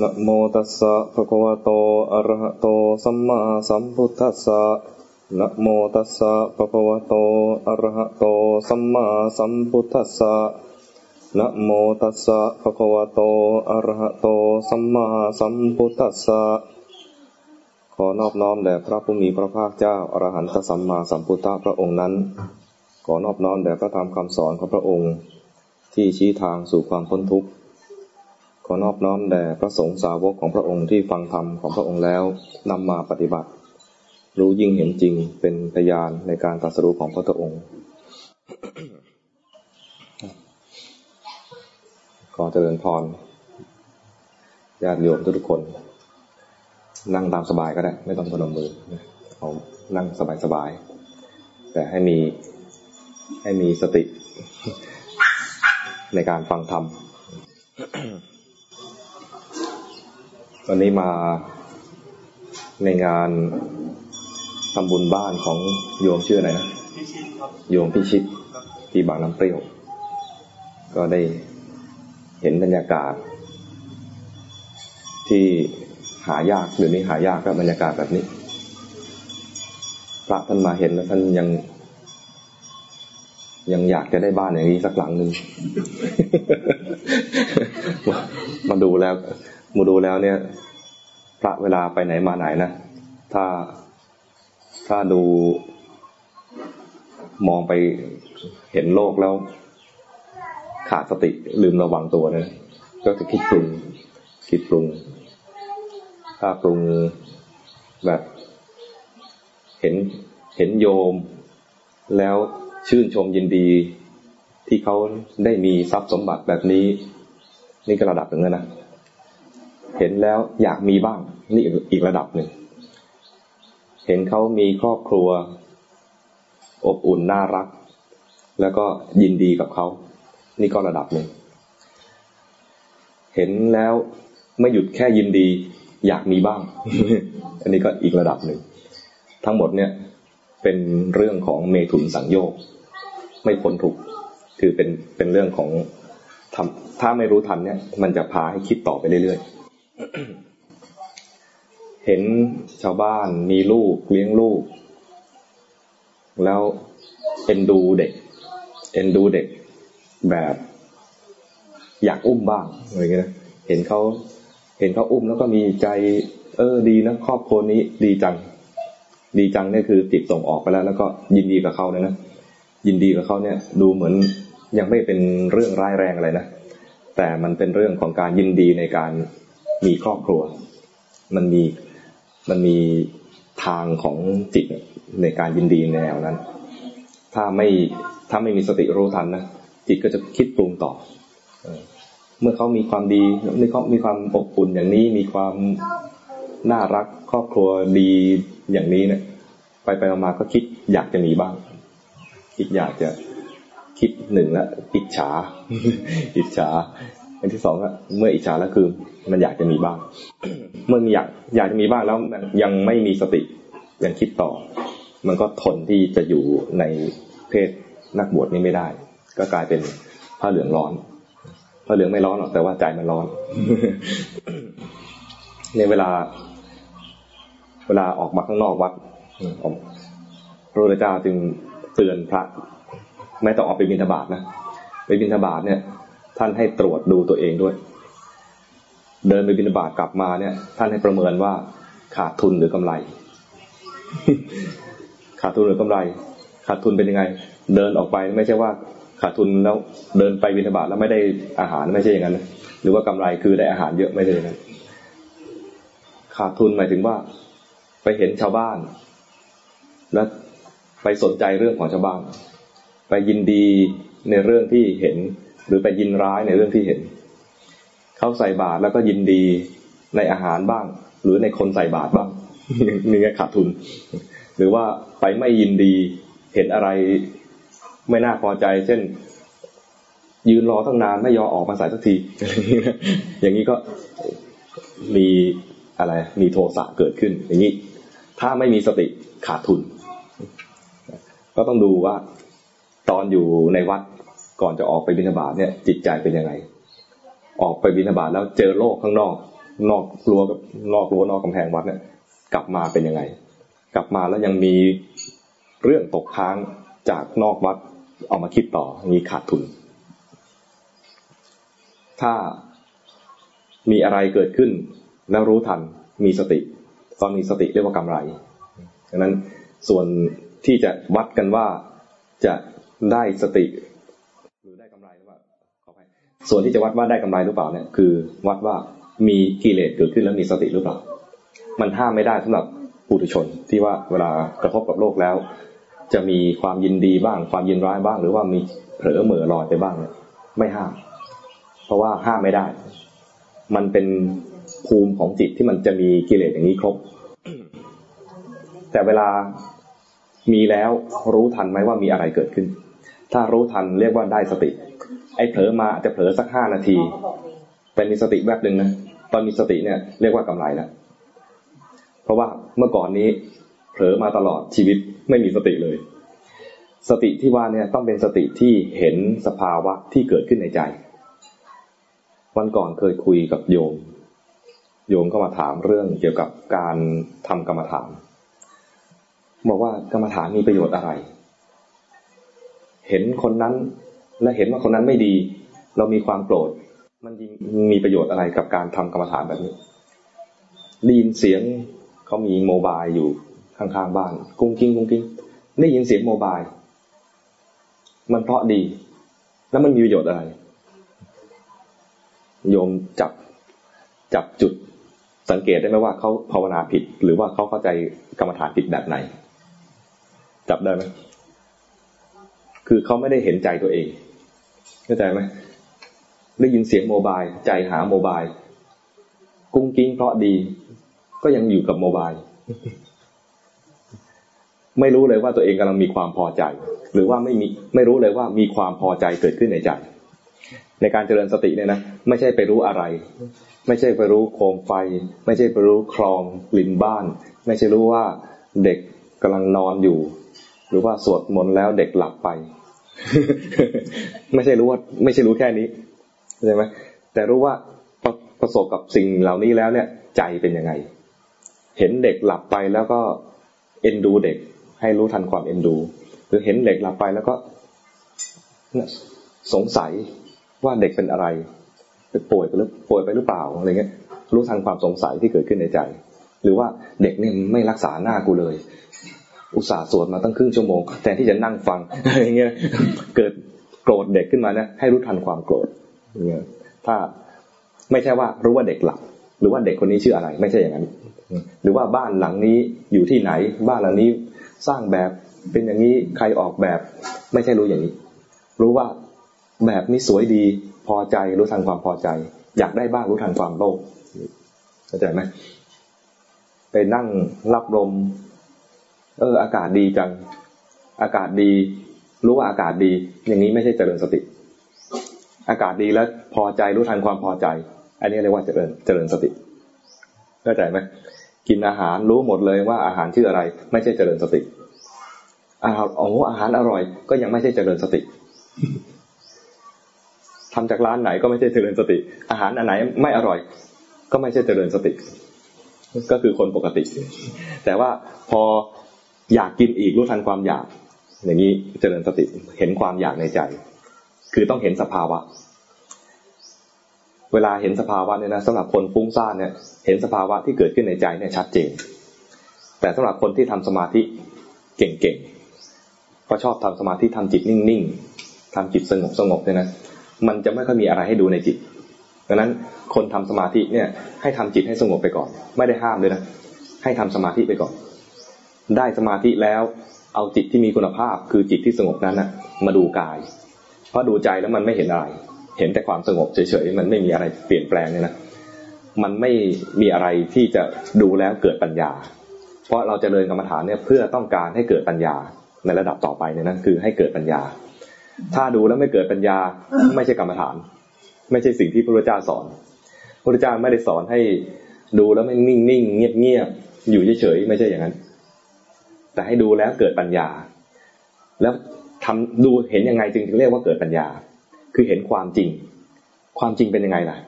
นะโมตัสสะภะคะวะโต อะระหะโต สัมมาสัมพุทธัสสะนะโมตัสสะภะคะวะโต อะระหะโต สัมมาสัมพุทธัสสะนะโมตัสสะภะคะวะโต อะระหะโต สัมมาสัมพุทธัสสะ ขอนอบน้อมแด่พระผู้มีพระภาคเจ้า อรหันตสัมมาสัมพุทธะพระองค์นั้น ขอนอบน้อมแด่พระธรรมคำสอนของพระองค์ ที่ชี้ทางสู่ความพ้นทุกข์ อนอบน้อมแด่พระสงฆ์สาวกของพระองค์ที่ฟังธรรมของพระองค์แล้วนำมาปฏิบัติ รู้ยิ่งเห็นจริงเป็นพยานในการตรัสรู้ของพระองค์ขอเจริญพรญาติโยมทุกคน นั่งตามสบายก็ได้ ไม่ต้องพนมมือเอานั่งสบายๆแต่ให้มีให้มีสติในการฟังธรรม วันนี้มาในงานทำบุญบ้านของโยมชื่ออะไรนะโยมพิชิตที่บางน้ำเปรี้ยว ก็ได้เห็นบรรยากาศ ที่หายากเดี๋ยวนี้หายากกับบรรยากาศแบบนี้พระท่านมาเห็นแล้วท่านยัง ยังอยากจะได้บ้านอย่างนี้สักหลังหนึ่งมาดูแล้ว มาดูแล้วเนี่ย พระเวลาไปไหนมาไหนนะ ถ้าถ้าดูมองไปเห็นโลกแล้ว ขาดสติลืมระวังตัวนะก็จะคิดปรุง คิดปรุง ถ้าปรุงแบบ เห็นเห็นโยม แล้วชื่นชมยินดี ที่เขาได้มีทรัพย์สมบัติแบบนี้ นี่ก็ระดับหนึ่งแล้วนะ เห็นแล้วอยากมีบ้าง นี่อีกระดับหนึ่ง เห็นเขามีครอบครัว อบอุ่นน่ารัก แล้วก็ยินดีกับเขา นี่ก็ระดับหนึ่ง เห็นแล้วไม่หยุดแค่ยินดี อยากมีบ้าง อันนี้ก็อีกระดับหนึ่ง ทั้งหมดเนี่ยเป็นเรื่องของเมถุนสังโยกไม่พ้นทุกคือเป็นเป็นเรื่องของทำถ้าไม่รู้ทันเนี่ย มันจะพาให้คิดต่อไปเรื่อยๆ เห็นชาวบ้านมีลูกเลี้ยงลูก แล้วเอ็นดูเด็ก เอ็นดูเด็กแบบ อยากอุ้มบ้างอะไรเงี้ยเห็นเขาเห็นเขาอุ้มแล้วก็มีใจ เออดีนะครอบครัวนี้ดีจัง ดีจังเนี่ยคือติดส่งออกไปแล้ว แล้วก็ยินดีกับเขาเลยนะยินดีกับเขาเนี่ย ดูเหมือนยังไม่เป็นเรื่องร้ายแรงอะไรนะแต่มันเป็นเรื่องของการยินดีในการ มีครอบครัว มันมีมันมีทางของจิตในการยินดีในแนวนั้น ถ้าไม่ถ้าไม่มีสติรู้ทันนะจิตก็จะคิดปรุงต่อเมื่อเขามีความดีมีเขามีความอบอุ่นอย่างนี้มีความน่ารักครอบครัวดีอย่างนี้เนี่ยไปไปมาก็คิดอยากจะมีบ้าง คิดอยากจะคิดหนึ่งละอิจฉาอิจฉา อันที่สองก็เมื่ออิจฉาแล้วคือ มันอยากจะมีบ้าง เมื่อมีอยากอยากจะมีบ้างแล้วยังไม่มีสติยังคิดต่อ มันก็ทนที่จะอยู่ในเพศนักบวชนี้ไม่ได้ ก็กลายเป็นผ้าเหลืองร้อนผ้าเหลืองไม่ร้อนหรอกแต่ว่าใจมันร้อน ในเวลา เวลาออกมาข้างนอกวัดพระพุทธเจ้าจึงเตือนพระ ไม่ต้องออกไปบิณฑบาตนะไปบิณฑบาตเนี่ย ท่านให้ตรวจดูตัวเองด้วย เดินไปบิณฑบาตกลับมาเนี่ย ท่านให้ประเมินว่าขาดทุนหรือกำไร ขาดทุนหรือกำไร ขาดทุนเป็นยังไง เดินออกไปไม่ใช่ว่าขาดทุนแล้วเดินไปบิณฑบาตแล้วไม่ได้อาหารไม่ใช่อย่างนั้น หรือว่ากำไรคือได้อาหารเยอะไม่ใช่อย่างนั้น ขาดทุนหมายถึงว่า ไปเห็นชาวบ้าน แล้วไปสนใจเรื่องของชาวบ้าน ไปยินดีในเรื่องที่เห็น หรือไปยินร้ายในเรื่องที่เห็น เขาใส่บาตรแล้วก็ยินดีในอาหารบ้าง หรือในคนใส่บาตรบ้างนี่ไงขาดทุน หรือว่าไปไม่ยินดีเห็นอะไรไม่น่าพอใจ เช่น ยืนรอตั้งนานไม่ยอมออกมาใส่สักที อย่างนี้ก็มีอะไรมีโทสะเกิดขึ้น อย่างนี้ ถ้าไม่มีสติขาดทุน ก็ต้องดูว่า ตอนอยู่ในวัด ก่อนจะออกไปบิณฑบาตเนี่ย จิตใจเป็นยังไง ออกไปบิณฑบาตแล้วเจอโลกข้างนอก นอกรั้วกับนอกรั้วนอกกำแพงวัดเนี่ย กลับมาเป็นยังไง กลับมาแล้วยังมีเรื่องตกค้างจากนอกวัดเอามาคิดต่อมีขาดทุน ถ้ามีอะไรเกิดขึ้น แล้วรู้ทันมีสติ ตอนมีสติเรียกว่ากำไรดังนั้นส่วนที่จะวัดกันว่าจะได้สติ ส่วนที่จะวัดว่าได้กำไรหรือเปล่าเนี่ยคือ วัดว่ามีกิเลสเกิดขึ้นแล้วมีสติหรือเปล่า มันห้ามไม่ได้สำหรับปุถุชนที่ว่าเวลากระทบกับโลกแล้ว จะมีความยินดีบ้าง ความยินร้ายบ้าง หรือว่ามีเผลอเหม่อลอยไปบ้างเนี่ยไม่ห้าม เพราะว่าห้ามไม่ได้ มันเป็นภูมิของจิตที่มันจะมีกิเลสอย่างนี้ครบ แต่เวลามีแล้วรู้ทันไหมว่ามีอะไรเกิดขึ้น ถ้ารู้ทันเรียกว่าได้สติ ไอ้เผลอมาจะเผลอสักห้านาทีเป็นมีสติแวบหนึ่งนะตอนมีสติเนี่ยเรียกว่ากำไรแล้วเพราะว่าเมื่อก่อนนี้เผลอมาตลอดชีวิตไม่มีสติเลย สติที่ว่าเนี่ยต้องเป็นสติที่เห็นสภาวะที่เกิดขึ้นในใจ วันก่อนเคยคุยกับโยม โยมก็มาถามเรื่องเกี่ยวกับการทำกรรมฐาน บอกว่ากรรมฐานมีประโยชน์อะไร เห็นคนนั้น และเห็นว่าคนนั้นไม่ดี เรามีความโกรธ มันมีประโยชน์อะไรกับการทำกรรมฐานแบบนี้ได้ยินเสียงเขามีโมบายอยู่ข้างๆบ้านกุ้งกิ้งกุ้งกิ้งได้ยินเสียงโมบาย มันเพราะดี แล้วมันมีประโยชน์อะไร โยมจับจับจุดสังเกตได้ไหมว่าเขาภาวนาผิด หรือว่าเขาเข้าใจกรรมฐานผิดแบบไหน จับได้ไหมคือเขาไม่ได้เห็นใจตัวเอง เข้าใจไหมได้ยินเสียงโมบายใจหาโมบายกุ้งกิ้งเพราะดี ก็ยังอยู่กับโมบายไม่รู้เลยว่าตัวเองกำลังมีความพอใจ หรือว่าไม่มีไม่รู้เลยว่ามีความพอใจเกิดขึ้นในใจ ในการเจริญสติเนี่ยนะไม่ใช่ไปรู้อะไร ไม่ใช่ไปรู้โคมไฟ ไม่ใช่ไปรู้คลองลินบ้าน ไม่ใช่รู้ว่าเด็กกำลังนอนอยู่ หรือว่าสวดมนต์แล้วเด็กหลับไป ไม่ใช่รู้ว่า ไม่ใช่รู้แค่นี้ใช่ไหมแต่รู้ว่าประประสบกับสิ่งเหล่านี้แล้วเนี่ย ใจเป็นยังไง เห็นเด็กหลับไปแล้วก็เอ็นดูเด็ก ให้รู้ทันความเอ็นดู หรือเห็นเด็กหลับไปแล้วก็สงสัยว่าเด็กเป็นอะไรเป็นป่วยไปหรือป่วยไปหรือเปล่าอะไรเงี้ย รู้ทันความสงสัยที่เกิดขึ้นในใจ หรือว่าเด็กเนี่ยไม่รักษาหน้ากูเลย อุตส่าห์สวดมาตั้งครึ่งชั่วโมงแทนที่จะนั่งฟังอะไรเงี้ยเกิดโกรธเด็กขึ้นมานะให้รู้ทันความโกรธเงี้ยถ้าไม่ใช่ว่ารู้ว่าเด็กหลับหรือว่าเด็กคนนี้ชื่ออะไร ไม่ใช่อย่างนั้น หรือว่าบ้านหลังนี้อยู่ที่ไหน บ้านหลังนี้สร้างแบบเป็นอย่างนี้ใครออกแบบ ไม่ใช่รู้อย่างนี้ รู้ว่าแบบนี้สวยดีพอใจรู้ทันความพอใจ อยากได้บ้างรู้ทันความโลภเข้าใจไหมไปนั่งรับลม เออ อากาศดีจัง อากาศดี รู้ว่าอากาศดี อย่างนี้ไม่ใช่เจริญสติ อากาศดีแล้วพอใจรู้ทันความพอใจ อันนี้เรียกว่าเจริญเจริญสติเข้าใจไหมกินอาหารรู้หมดเลยว่าอาหารชื่ออะไร ไม่ใช่เจริญสติอาหารโอ้อาหารอร่อย ก็ยังไม่ใช่เจริญสติทำจากร้านไหนก็ไม่ใช่เจริญสติ อาหารอันไหนไม่อร่อย ก็ไม่ใช่เจริญสติ ก็คือคนปกติ แต่ว่าพอ อยากกินอีกรู้ทันความอยาก อย่างนี้เจริญสติเห็นความอยากในใจ คือต้องเห็นสภาวะ เวลาเห็นสภาวะเนี่ยนะสำหรับคนฟุ้งซ่านเนี่ยเห็นสภาวะที่เกิดขึ้นในใจเนี่ยชัดเจน แต่สำหรับคนที่ทำสมาธิเก่งๆก็ชอบทำสมาธิทำจิตนิ่งๆทำจิตสงบสงบเนี่ยนะมันจะไม่ค่อยมีอะไรให้ดูในจิตดังนั้นคนทำสมาธิเนี่ยให้ทำจิตให้สงบไปก่อน ไม่ได้ห้ามเลยนะให้ทำสมาธิไปก่อน ได้สมาธิแล้วเอาจิตที่มีคุณภาพคือจิตที่สงบนั้นนะมาดูกาย เพราะดูใจแล้วมันไม่เห็นอะไร เห็นแต่ความสงบเฉยๆมันไม่มีอะไรเปลี่ยนแปลงเนี่ยนะมันไม่มีอะไรที่จะดูแล้วเกิดปัญญา เพราะเราจะเริญกรรมฐานเนี่ยเพื่อต้องการให้เกิดปัญญาในระดับต่อไปเนี่ยนะคือให้เกิดปัญญา ถ้าดูแล้วไม่เกิดปัญญาไม่ใช่กรรมฐาน ไม่ใช่สิ่งที่พระพุทธเจ้าสอนพระพุทธเจ้าไม่ได้สอนให้ดูแล้วไม่นิ่งๆเงียบๆอยู่เฉยๆไม่ใช่อย่างนั้น แต่ให้ดูแล้วเกิดปัญญา แล้วทำดูเห็นยังไงจึงเรียกว่าเกิดปัญญา คือเห็นความจริง ความจริงเป็นยังไงล่ะ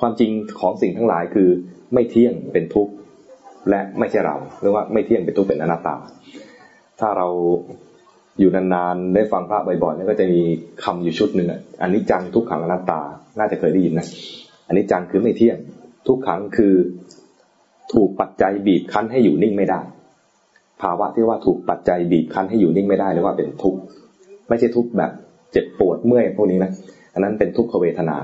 ความจริงของสิ่งทั้งหลายคือไม่เที่ยงเป็นทุกข์และไม่ใช่เราหรือว่าไม่เที่ยงเป็นทุกข์เป็นอนัตตา ถ้าเราอยู่นานๆได้ฟังพระบ่อยๆนี่ก็จะมีคำอยู่ชุดหนึ่งอันนี้จังทุกขังอนัตตา น่าจะเคยได้ยินนะอันนี้จังคือไม่เที่ยง ทุกขังคือถูกปัจจัยบีบคั้นให้อยู่นิ่งไม่ได้ ภาวะที่ว่าถูกปัจจัยบีบคั้นให้อยู่นิ่งไม่ได้เรียกว่าเป็นทุกข์ไม่ใช่ทุกข์แบบเจ็บปวดเมื่อยพวกนี้นะอันนั้นเป็นทุกขเวทนา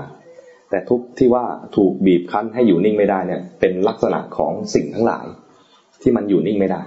แต่ทุกข์ที่ว่าถูกบีบคั้นให้อยู่นิ่งไม่ได้เนี่ย เป็นลักษณะของสิ่งทั้งหลายที่มันอยู่นิ่งไม่ได้